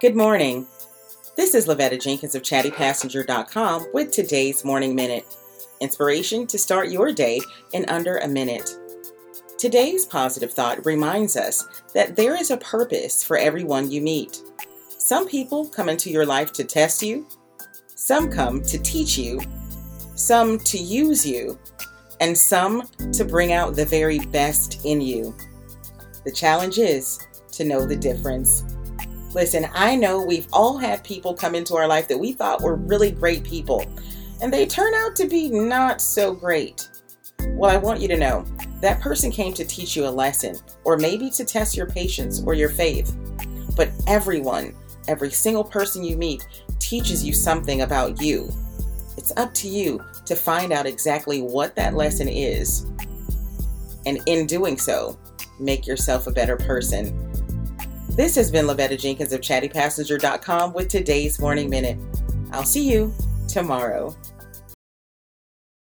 Good morning. This is Lavetta Jenkins of chattypassenger.com with today's Morning Minute. Inspiration to start your day in under a minute. Today's positive thought reminds us that there is a purpose for everyone you meet. Some people come into your life to test you, some come to teach you, some to use you, and some to bring out the very best in you. The challenge is to know the difference. Listen, I know we've all had people come into our life that we thought were really great people, and they turn out to be not so great. Well, I want you to know that person came to teach you a lesson, or maybe to test your patience or your faith. But everyone, every single person you meet, teaches you something about you. It's up to you to find out exactly what that lesson is. And in doing so, make yourself a better person. This has been Lavetta Jenkins of chattypassenger.com with today's Morning Minute. I'll see you tomorrow.